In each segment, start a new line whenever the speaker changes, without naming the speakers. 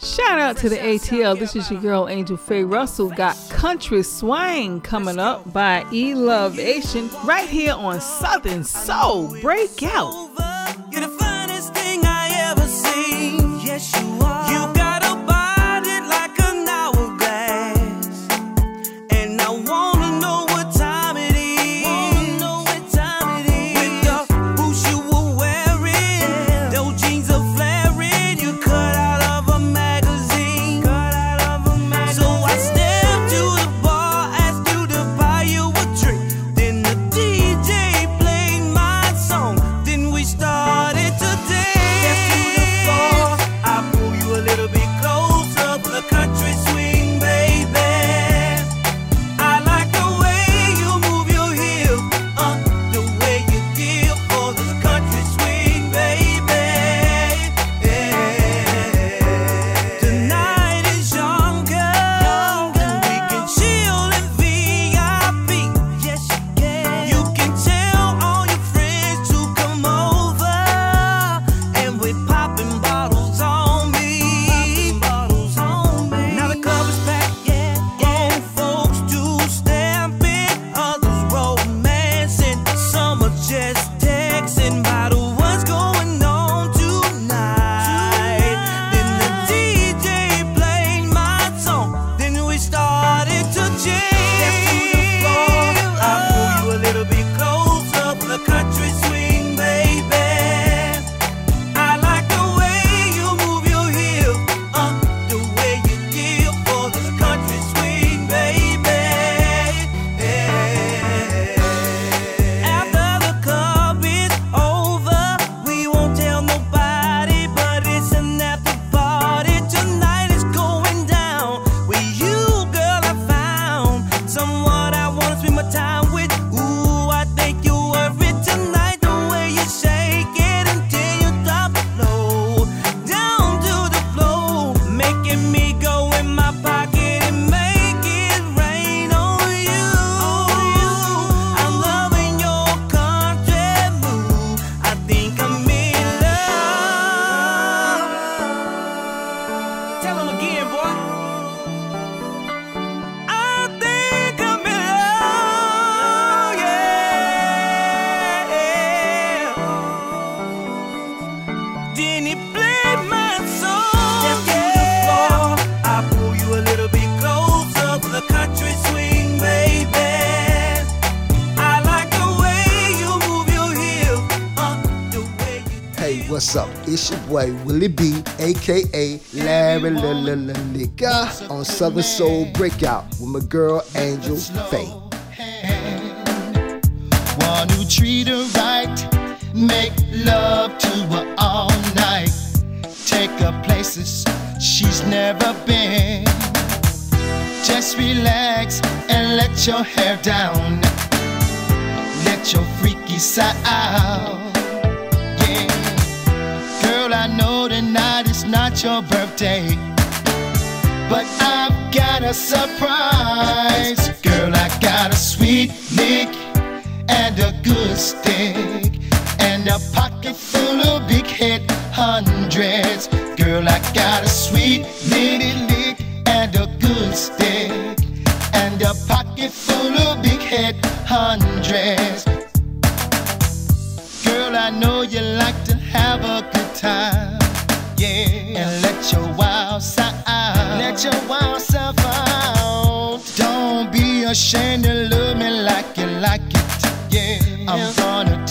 Shout out to the ATL. This is your girl Angel Faye Russell. Got Country Swang coming up by Elevation right here on Southern Soul Breakout.
boy
Willie B, aka Larry Lilla Nigga, on Southern Soul Breakout with my girl Angel Faye.
One who treat her right, make love to her all night, take her places she's never been. Just relax and let your hair down, let your freaky side out. hundreds. Girl, I got a sweet little lick and a good stick and a pocket full of big head hundreds. Girl, I know you like to have a good time. Yeah, and let your wild side out. Let your wild self out. Don't be ashamed to love me like you like it. Yeah, I'm gonna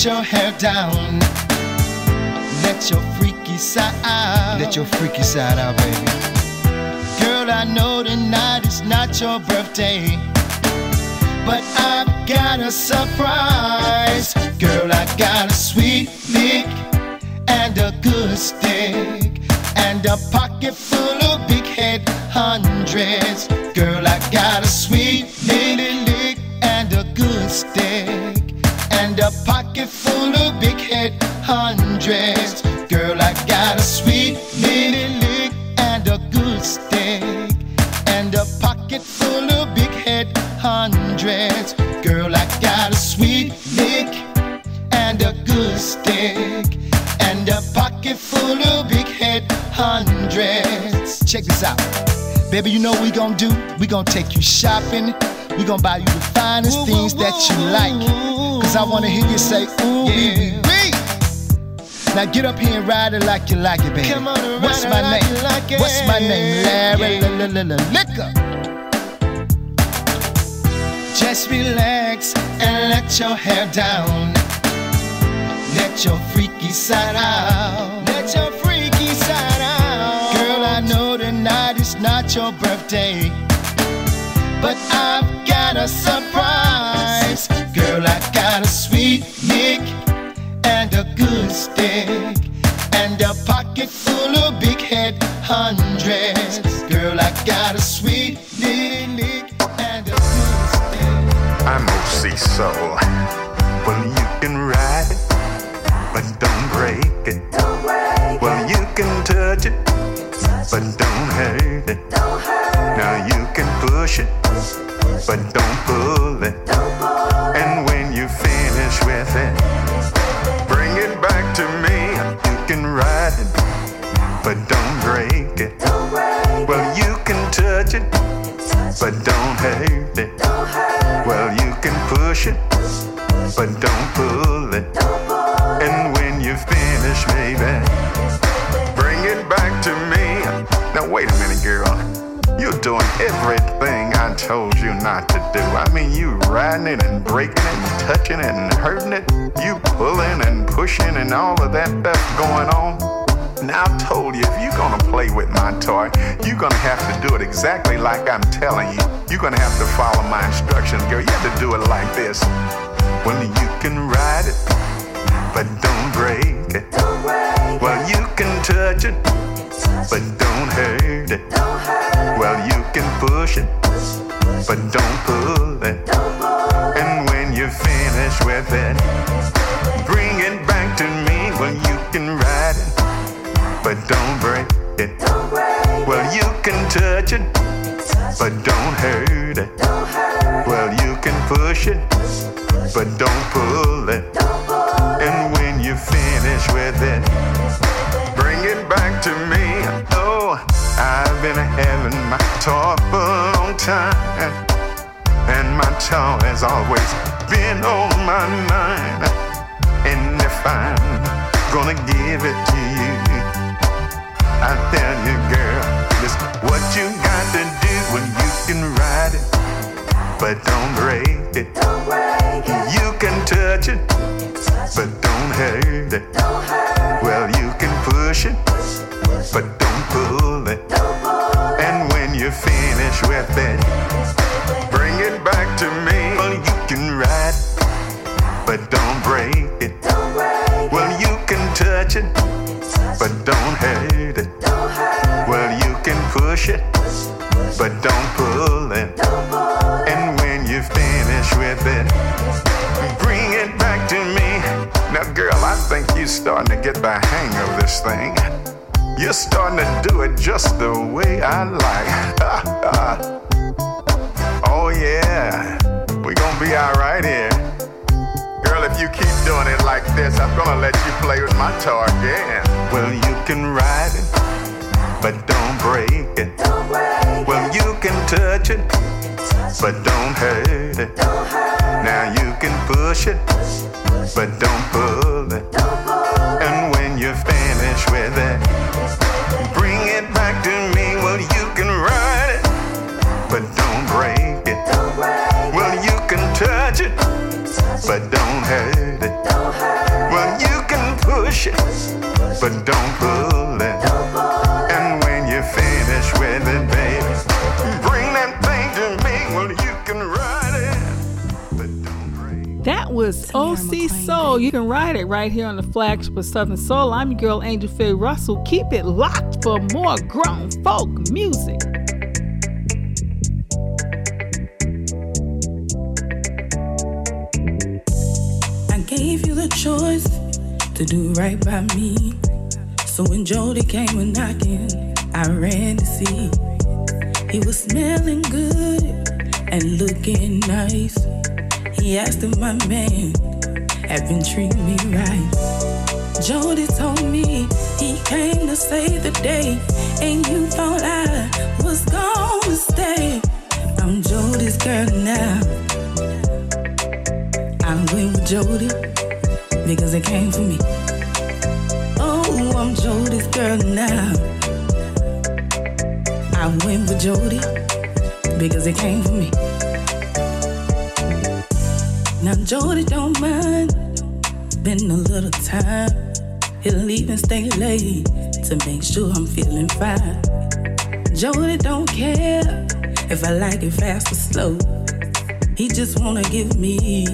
Let your hair down. Let your freaky side out. Let your freaky side out, baby. Girl, I know tonight is not your birthday. But I've got a surprise. Girl, I got a sweet lick and a good stick and a pocket full of big head hundreds. Girl, I got a sweet lick and a good stick. dressed. Girl, I got a sweet little lick and a good stick and a pocket full of big head hundreds. Girl, I got a sweet lick and a good stick and a pocket full of big head hundreds. Check this out. Baby, you know we gon' do? We gon' take you shopping. We gon' buy you the finest ooh, things ooh, that you like. Cause I wanna hear you say, ooh, yeah. Now get up here and ride it like you like it, baby.
Come on and
What's my
like
name?
like.
What's my name? Larry
Yeah.
Liquor. Just relax and let your hair down. Let your freaky side out. Let your freaky side out. Girl, I know tonight is not your birthday. But I've got a surprise.
Soul. It and breaking it touching it and hurting it. You pulling and pushing and all of that stuff going on. Now I told you, if you're gonna play with my toy, you're gonna have to do it exactly like I'm telling you. You're gonna have to follow my instructions, girl. You have to do it like this. Well, you can ride it, but don't break it. Well, you can touch it, but don't hurt it. Well, you can push it, but don't pull it. And when you finish with it, bring it back to me. Well, you can ride it, but don't break it. Well, you can touch it, but don't hurt it. Well, you can push it, but don't pull it. And when you finish with it, bring it back to me. Oh, I've been having my toy for a long time, and my toy has always been on my mind. And if I'm gonna give it to you, I tell you, girl, this what you got to do when you can ride it, but don't break it. You can touch it, but don't hurt it. Well, you can push it, but don't pull it. And when you finish with it, bring it back to me. Starting to get the hang of this thing. You're starting to do it just the way I like. oh, yeah. We're gonna be alright here. Girl, if you keep doing it like this, I'm gonna let you play with my toy again. Well, you can ride it, but don't break it. Well, you can touch it, but don't hurt it. Now you can push it, but don't pull it. And when you finish with it, bring it back to me. Well, you can ride it, but don't break it. Well, you can touch it, but don't hurt it. Well, you can push it, but don't pull it. Break.
Oh,
that
OC Soul. You can ride it right here on the flagship of Southern Soul. I'm your girl Angel Faye Russell. Keep it locked for more grown folk music.
I gave you the choice to do right by me. So when Jody came a knocking, I ran to see. He was smelling good and looking nice. He asked if my man
have been treating me right. Jody told me he came to save the day, and you thought I was gonna stay. I'm Jody's girl now. I went with Jody because it came for me. Oh, I'm Jody's girl now. I went with Jody because it came for me. Now Jody don't mind spend a little time. He'll even stay late to make sure I'm feeling fine. Jody don't care if I like it fast or slow. He just wanna give me,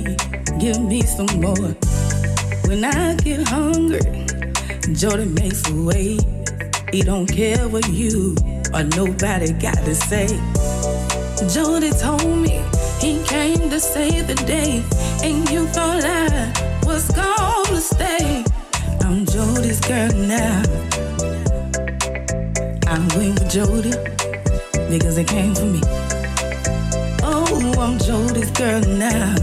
give me some more. When I get hungry, Jody makes a way. He don't care what you or nobody got to say. Jody told me he came to save the day, and you thought I was gonna stay. I'm Jody's girl now. I went with Jody because it came for me. Oh, I'm Jody's girl now.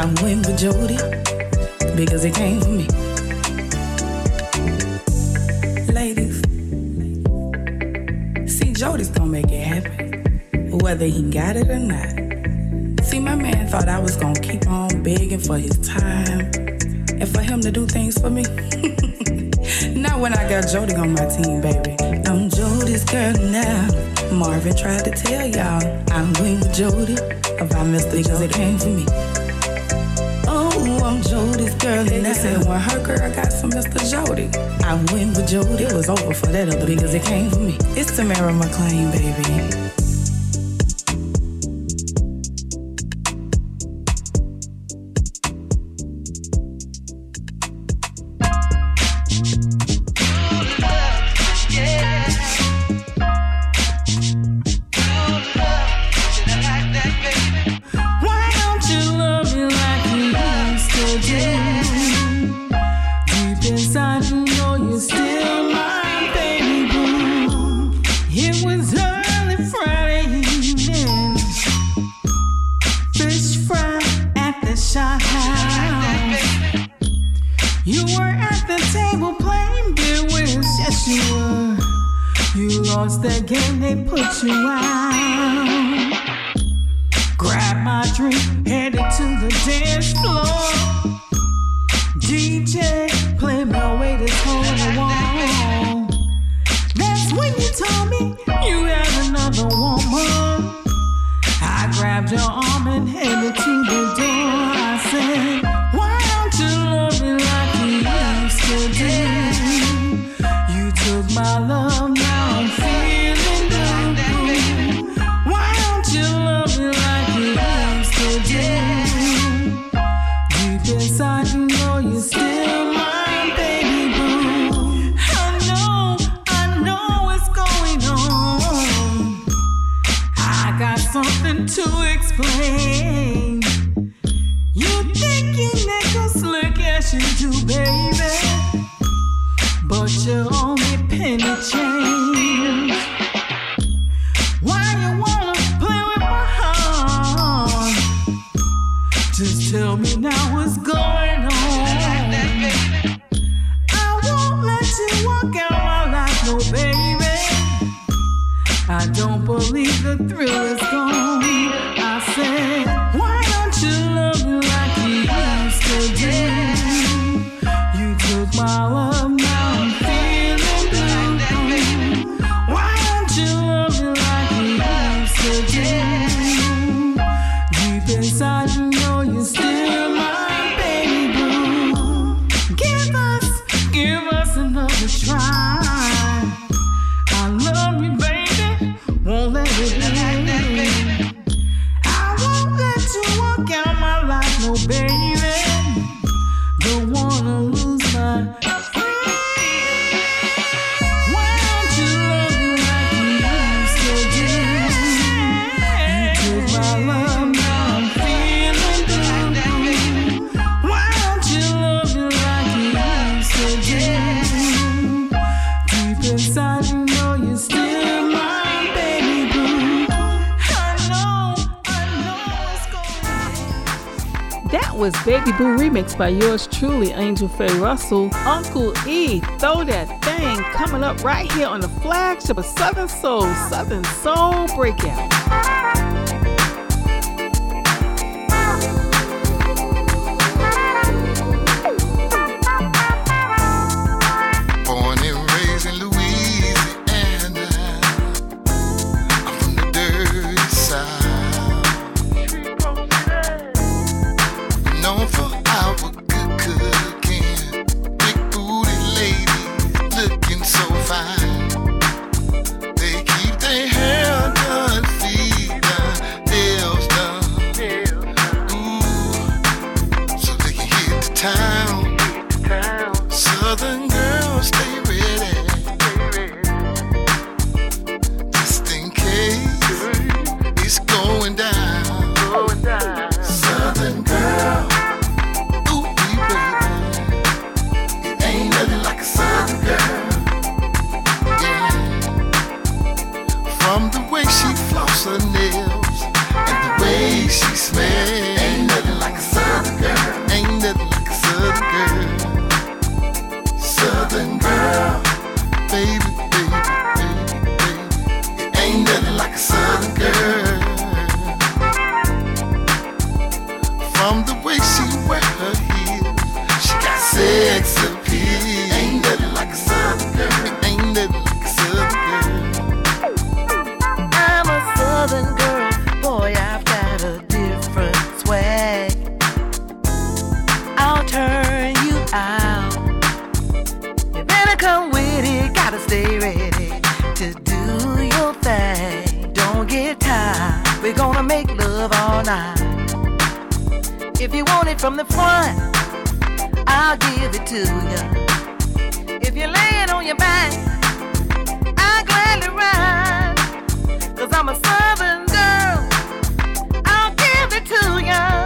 I went with Jody because it came for me. Whether he got it or not. See, my man thought I was gonna keep on begging for his time and for him to do things for me. Not when I got Jody on my team, baby. I'm Jody's girl now. Marvin tried to tell y'all I'm with Jody about Mr. because it came for me. Oh, I'm Jody's girl now. They said when her girl got some Mr. Jody, I went with Jody. It was over for that other because it came for me. It's Tamara McLean,
baby.
Was Baby Boo remix by yours truly, Angel Faye Russell. Uncle E, throw that thing coming up right here on the flagship of Southern Soul, Southern Soul Breakout.
stay ready to do your thing. Don't get tired. We're gonna make love all night. If you want it from the front, I'll give it to you. If you're
laying on your back, I'll gladly ride. Cause I'm a southern girl. I'll give it to you.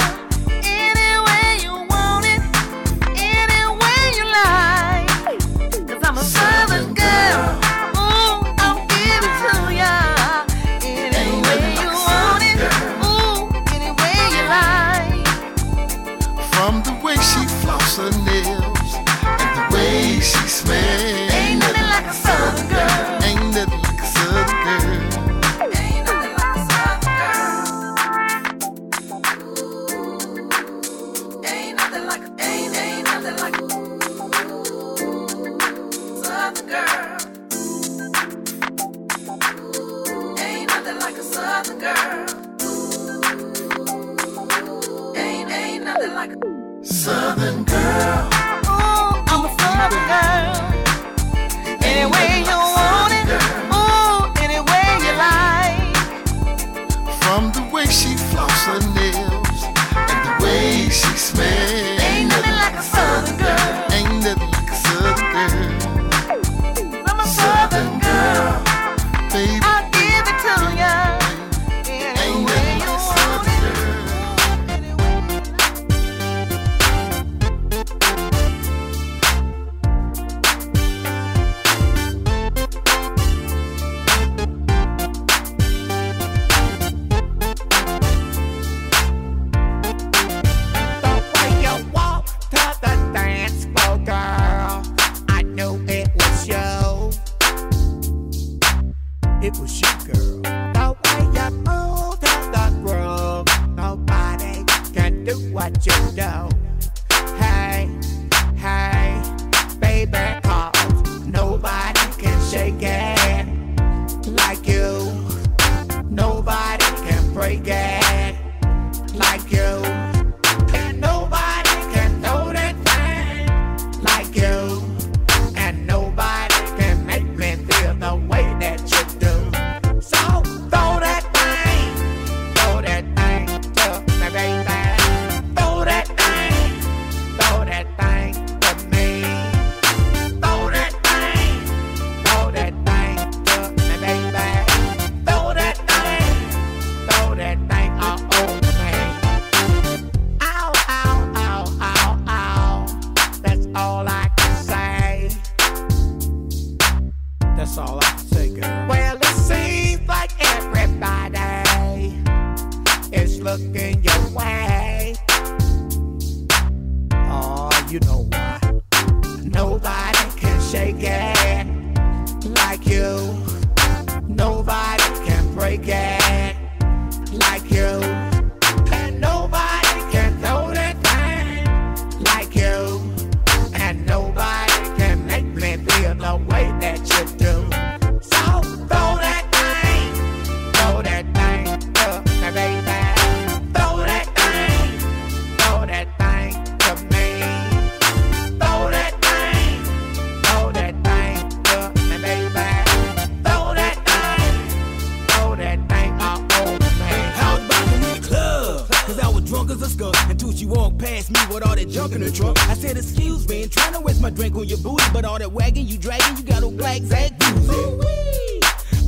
That wagging you dragging, you got a black Zach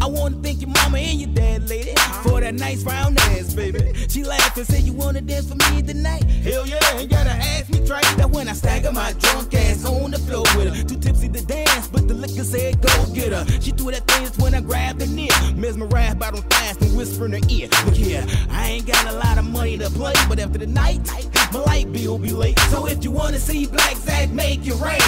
I wanna thank your mama and your dad, lady, for that nice round ass, baby. She laughed and said, You wanna dance for me tonight? Hell yeah, ain't gotta ask me twice. That when I stagger my drunk ass on the floor with her, too tipsy to dance, but the liquor said, Go get her. She threw that thing when I grabbed her near, mesmerized by them fast and whisper in her ear. Look here, I ain't got a lot of money to play, but after the night, my light bill be late. So if you wanna see Black Zach make it rain,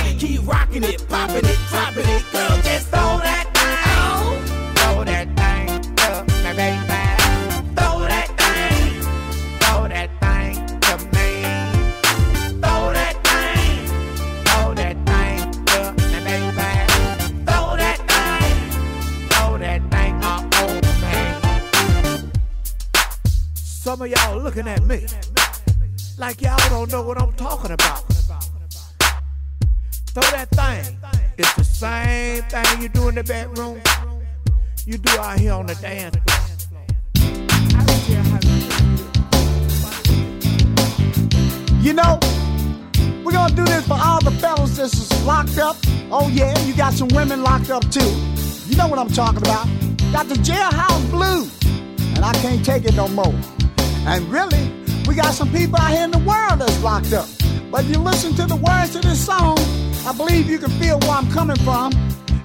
from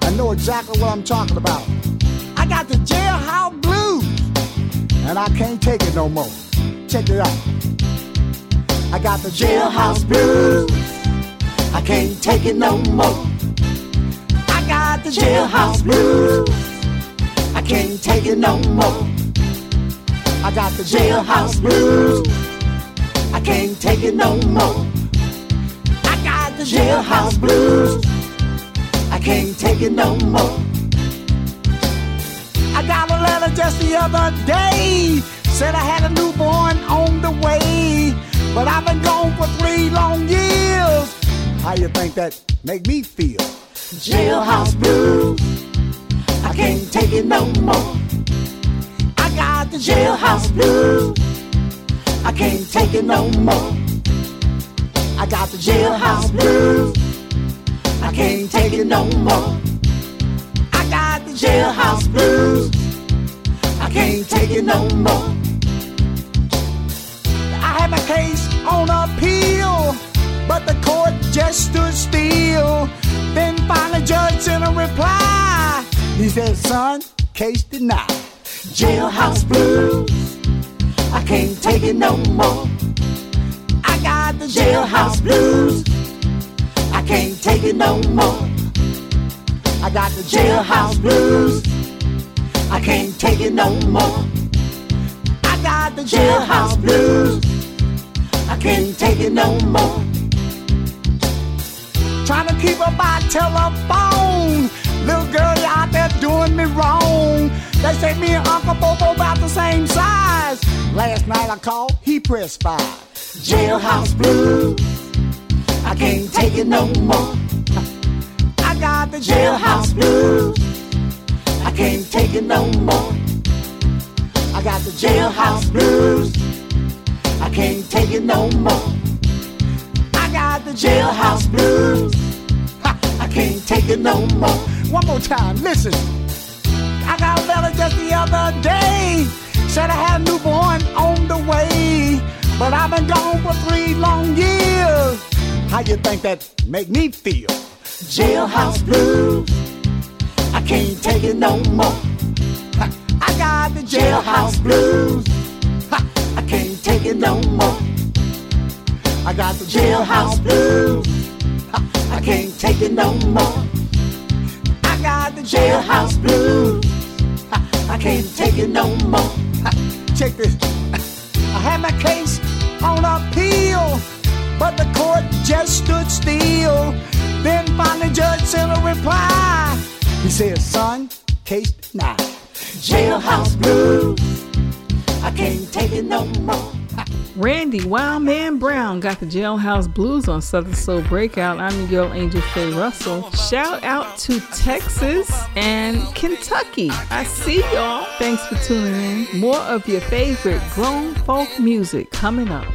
and know exactly what I'm talking about. I got the jailhouse blues, and I can't take it no more. Check it out. I got the jailhouse blues. I can't take it no more. I got the jailhouse blues. I can't take it no more. I got the jailhouse blues. I can't take it no more. I got the jailhouse blues. Can't take it no more. I got a letter just the other day. Said I had a newborn on the way. But I've been gone for three long years. How you think that make me feel? Jailhouse blues. I can't take it no more. I got the jailhouse blues. I can't take it no more. I got the jailhouse blues. I can't take it no more. I got the jailhouse blues. I can't take it no more. I had my case on appeal, but the court just stood still. Then finally, judge sent a reply. He said, "Son, case denied. Jailhouse blues. I can't take it no more. I got the jailhouse blues. I can't take it no more. I got the jailhouse blues. I can't take it no more. I got the jailhouse blues. I can't take it no more. Trying to keep up by telephone. Little girl out there doing me wrong. They say me and Uncle Bobo about the same size. Last night I called, he pressed five. Jailhouse blues. I can't take it no more. I got the jailhouse blues. I can't take it no more. I got the jailhouse blues. I can't take it no more. I got the jailhouse blues. Ha, I can't take it no more. One more time, listen. I got a letter just the other day. Said I had a newborn on the way. But I've been gone for three long years. How you think that make me feel? Jailhouse blues. I can't take it no more. I got the jailhouse blues. I can't take it no more. I got the jailhouse blues. I can't take it no more. I got the jailhouse blues. I can't take it no more. Check this. I had my case on appeal but the court just stood still. Then finally, Judge sent a reply. He said, Son, case now. Jailhouse blues. I can't take it no more.
Randy Wildman Brown got the Jailhouse Blues on Southern Soul Breakout. I'm your girl Angel Faye Russell. Shout out to Texas and Kentucky. I see y'all. Thanks for tuning in. More of your favorite grown folk music coming up.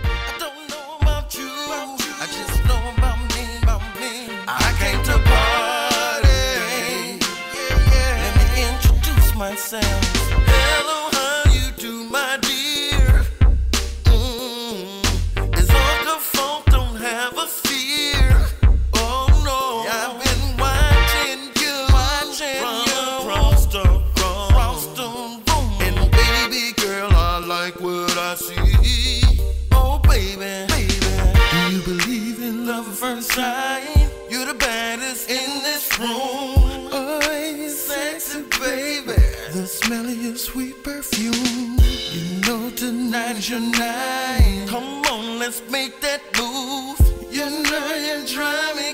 myself. sweet perfume. You know tonight's your night. Come on, let's make that move. You know you drive me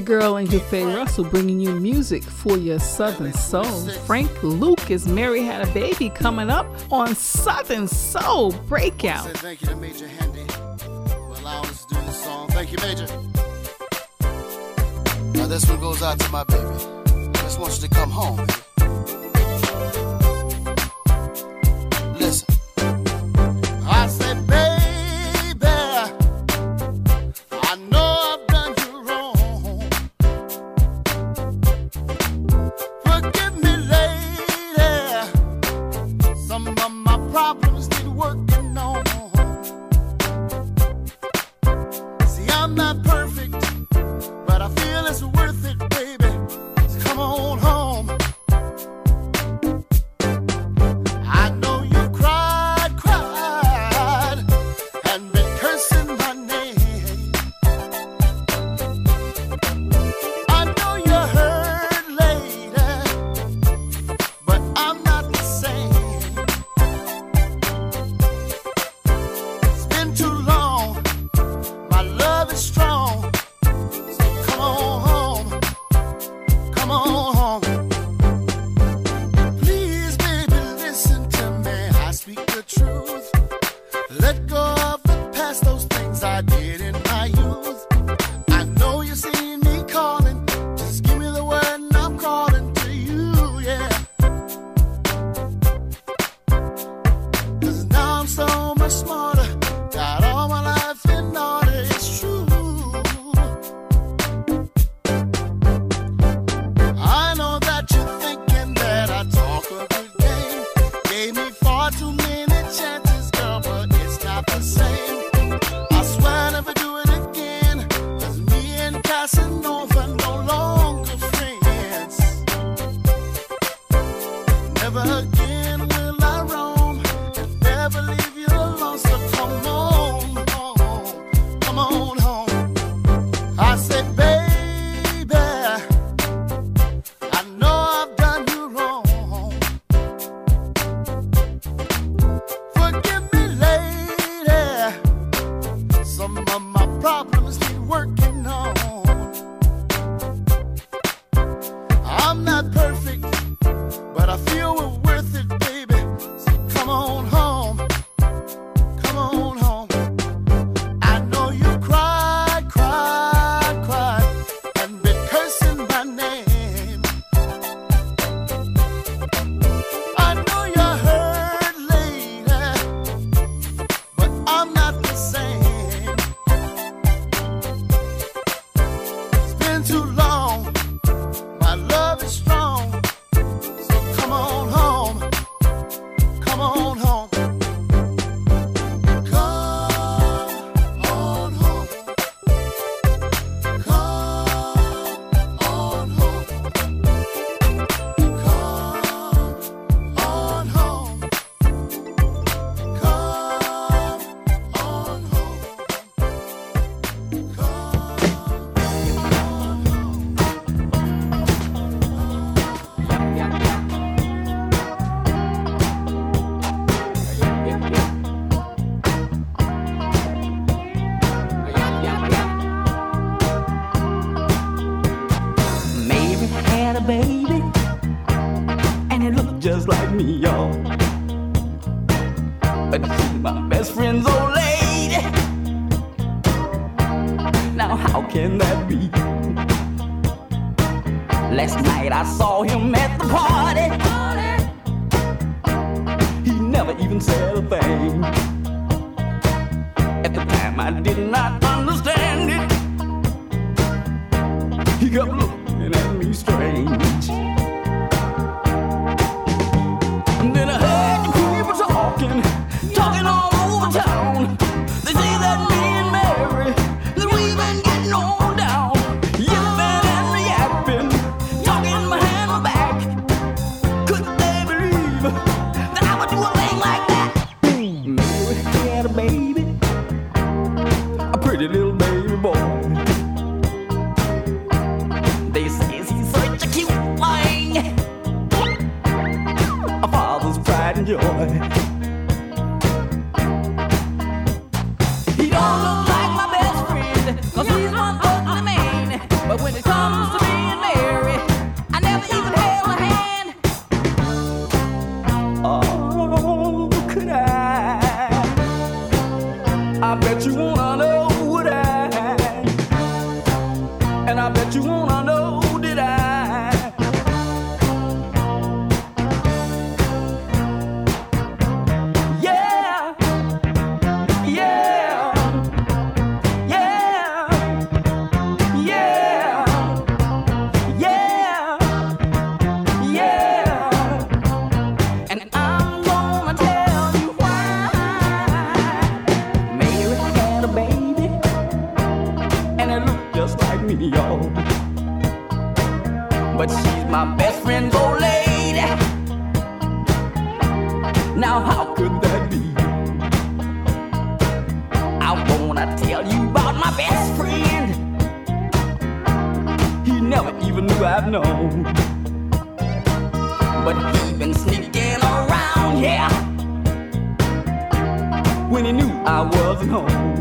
your girl Angel Faye Russell bringing you music for your Southern Soul. Frank Lucas, Mary Had a Baby coming up on Southern Soul Breakout.
Thank you to Major Handy for allowing us to do this song. Thank you, Major. Now this one goes out to my baby. I just want you to come home. Baby. pasando my
best friend's old lady. Now, how can that be? Last night I saw him at the party. He never even said a thing. At the time I did not understand it. He kept looking at me strange. and look just like me, y'all. But she's my best friend's old lady. Now how could that be? I wanna tell you about my best friend. He never even knew I've known. But he been sneaking around, yeah. When he knew I wasn't home.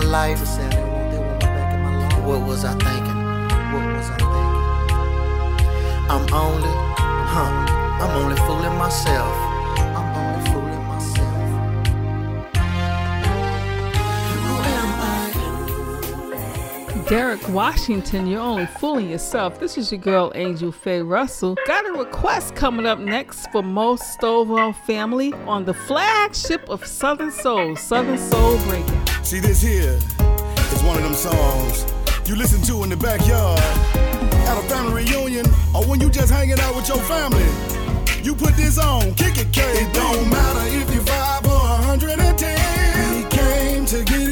My
life. Say I didn't want that woman back in my life. What was I thinking? What was I thinking? I'm only, huh? I'm only fooling myself. I'm only fooling myself. Who am I?
Derek Washington, you're only fooling yourself. This is your girl Angel Faye Russell. Got a request coming up next for most Stovall family on the flagship of Southern Soul, Southern Soul Breakout.
See, this here is one of them songs you listen to in the backyard at a family reunion or when you just hanging out with your family. You put this on, kick it, K. It don't matter if you're five or a hundred and ten. He came to get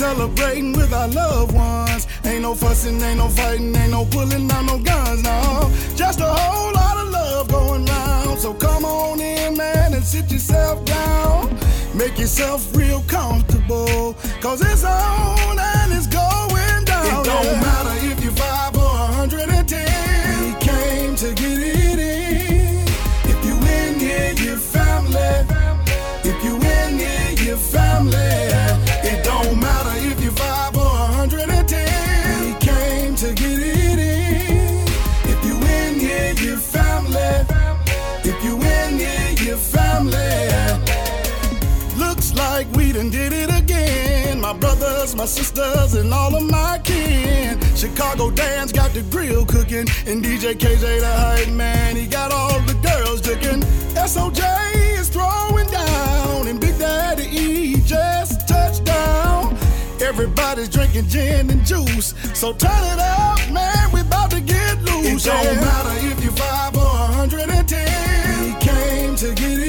Celebrating with our loved ones. Ain't no fussing, ain't no fighting, ain't no pulling out no guns, no. Just a whole lot of love going round. So come on in, man, and sit yourself down. Make yourself real comfortable, cause it's on and it's going down. It don't
yeah.
matter if sisters, and all of my kin. Chicago Dan's got the grill cooking, and DJ KJ the hype man, he got all the girls looking. SOJ is throwing down, and Big Daddy E just touched down. Everybody's drinking gin and juice, so turn it up, man. We about to get loose. It don't matter if you're five or hundred and ten. He came to get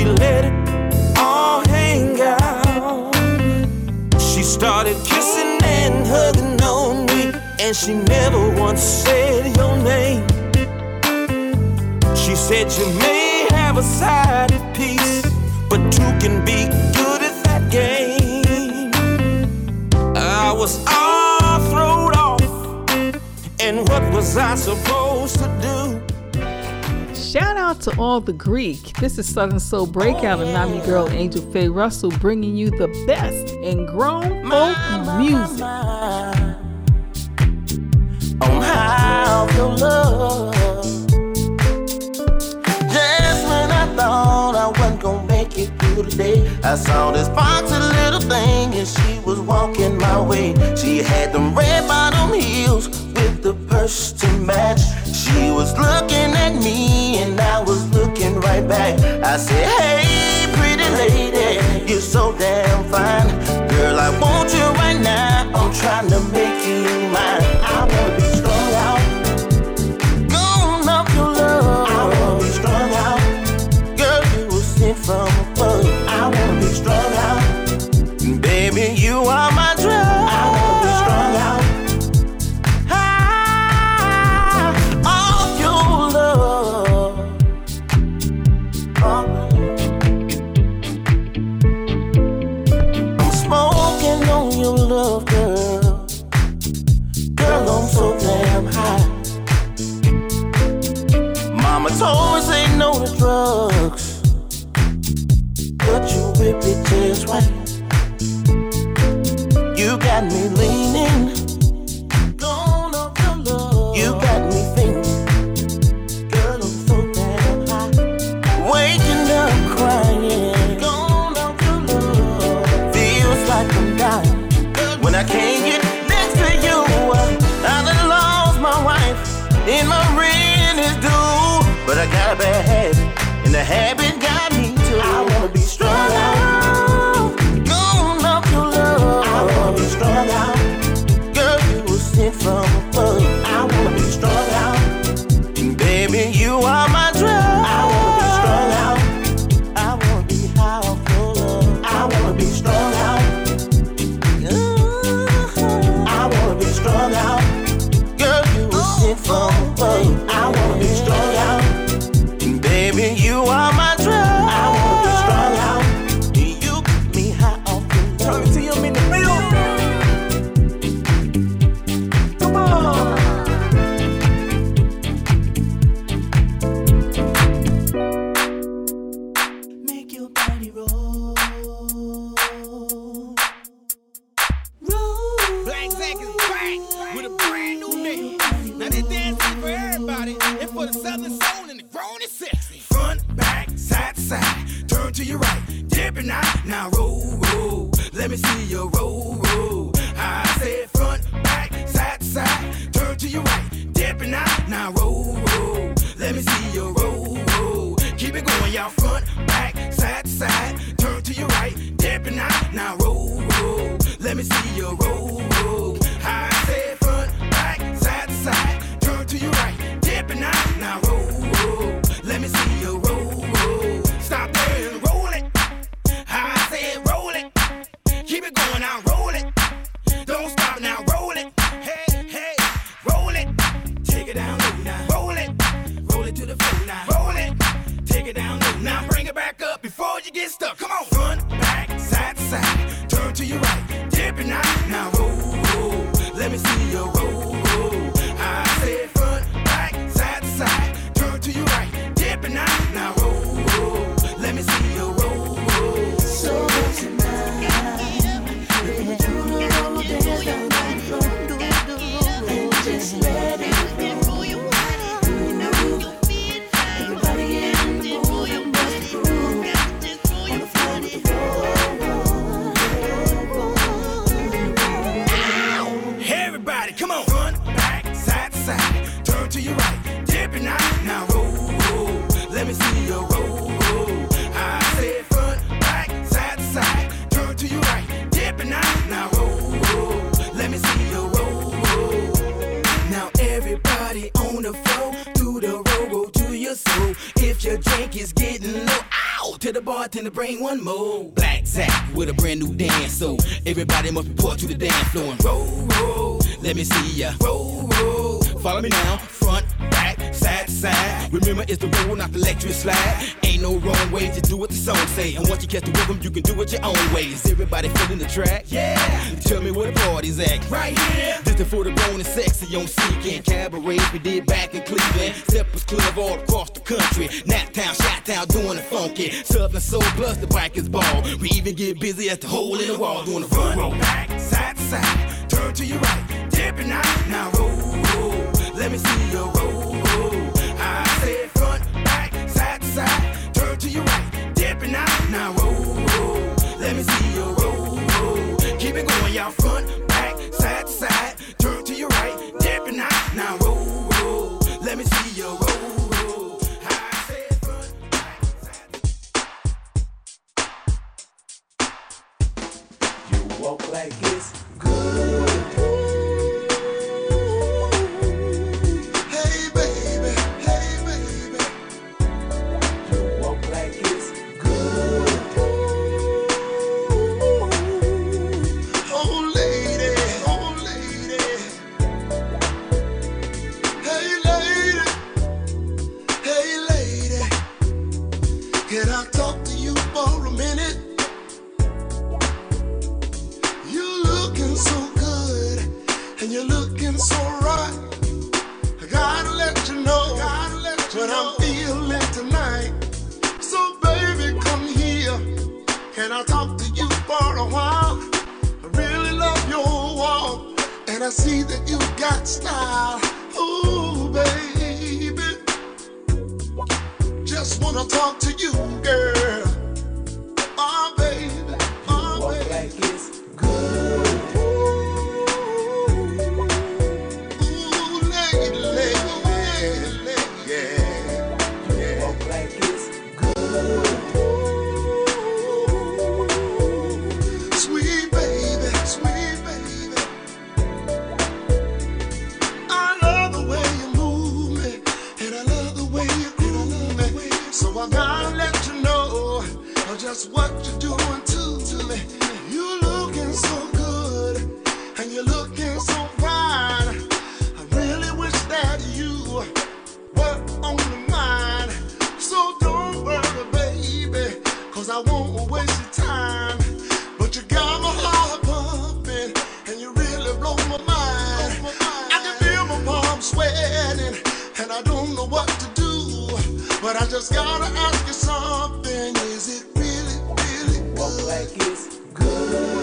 she
let it all hang out. She started kissing and hugging on me, and she never once said your name. She said you may have a side of peace, but two can be good at that game. I was all thrown off, and what was I supposed to do?
Shout out to all the Greek. This is Southern Soul Breakout and I'm your girl Angel Faye Russell bringing you the best in grown folk music.
How love. Just when I thought I wasn't gonna make it through today, I saw this foxy little thing and she was walking my way. She had them red bottom heels the purse to match. She was looking at me and I was looking right back. I said, Hey, pretty lady, you're so damn fine. Girl, I want you right now. I'm trying to make you mine. so plus the
bike is
bald. We even get busy at the hole in the wall doing the front row back.
So I gotta let you know just what you're doing to to me. You're looking so good, and you're looking so just gotta ask you something. Is it really, really good?
What like it's good?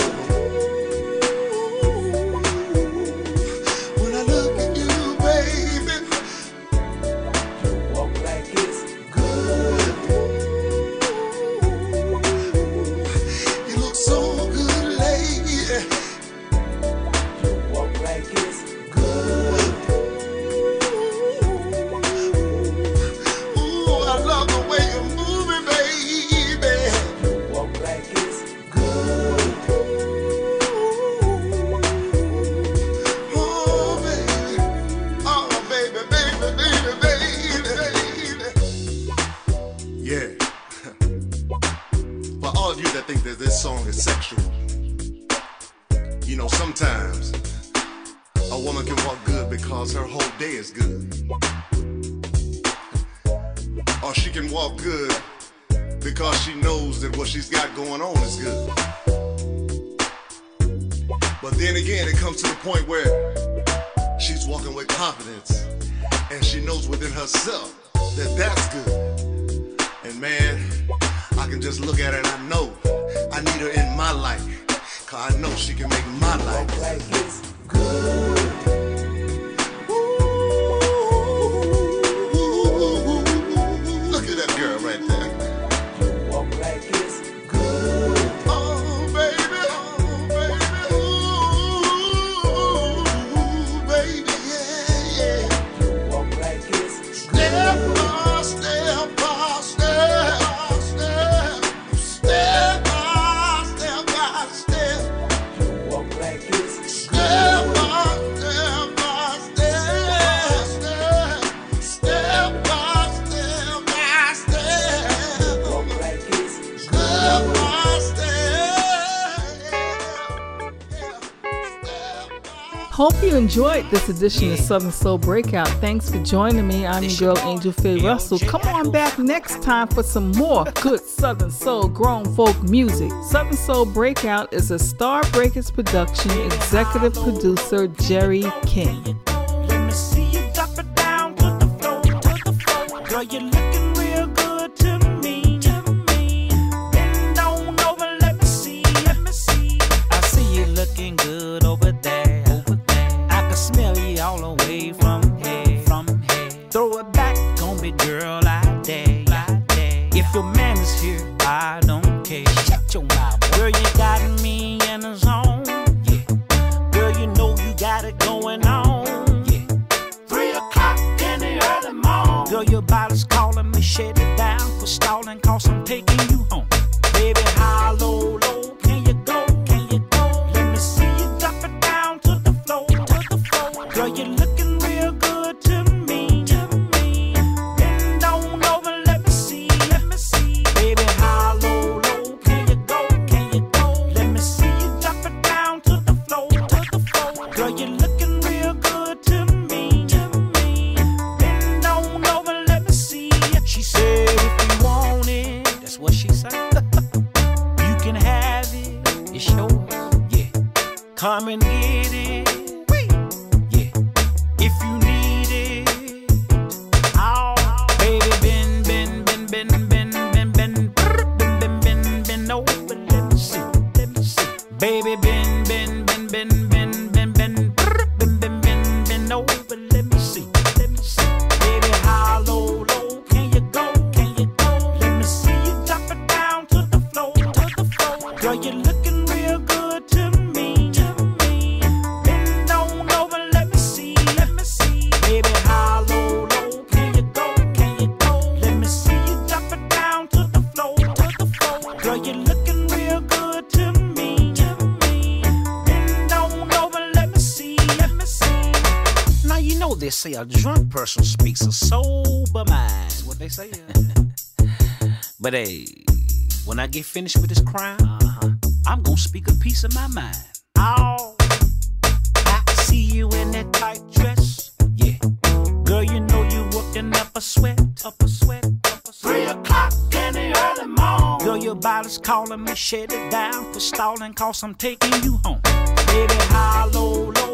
Cause I know she can make my life good.
enjoyed this edition of Southern Soul Breakout. Thanks for joining me. I'm your girl Angel Faye Russell. Come on back next time for some more good Southern Soul grown folk music. Southern Soul Breakout is a Star Breakers production, executive producer Jerry King.
get finished with this crime, uh-huh. I'm gonna speak a piece of my mind. Oh, I see you in that tight dress. Yeah, girl, you know you're working up a sweat, up a sweat, up a sweat. Three o'clock in the early morning. Girl, your body's calling me, shut it down for stalling, cause I'm taking you home. Baby, how low, low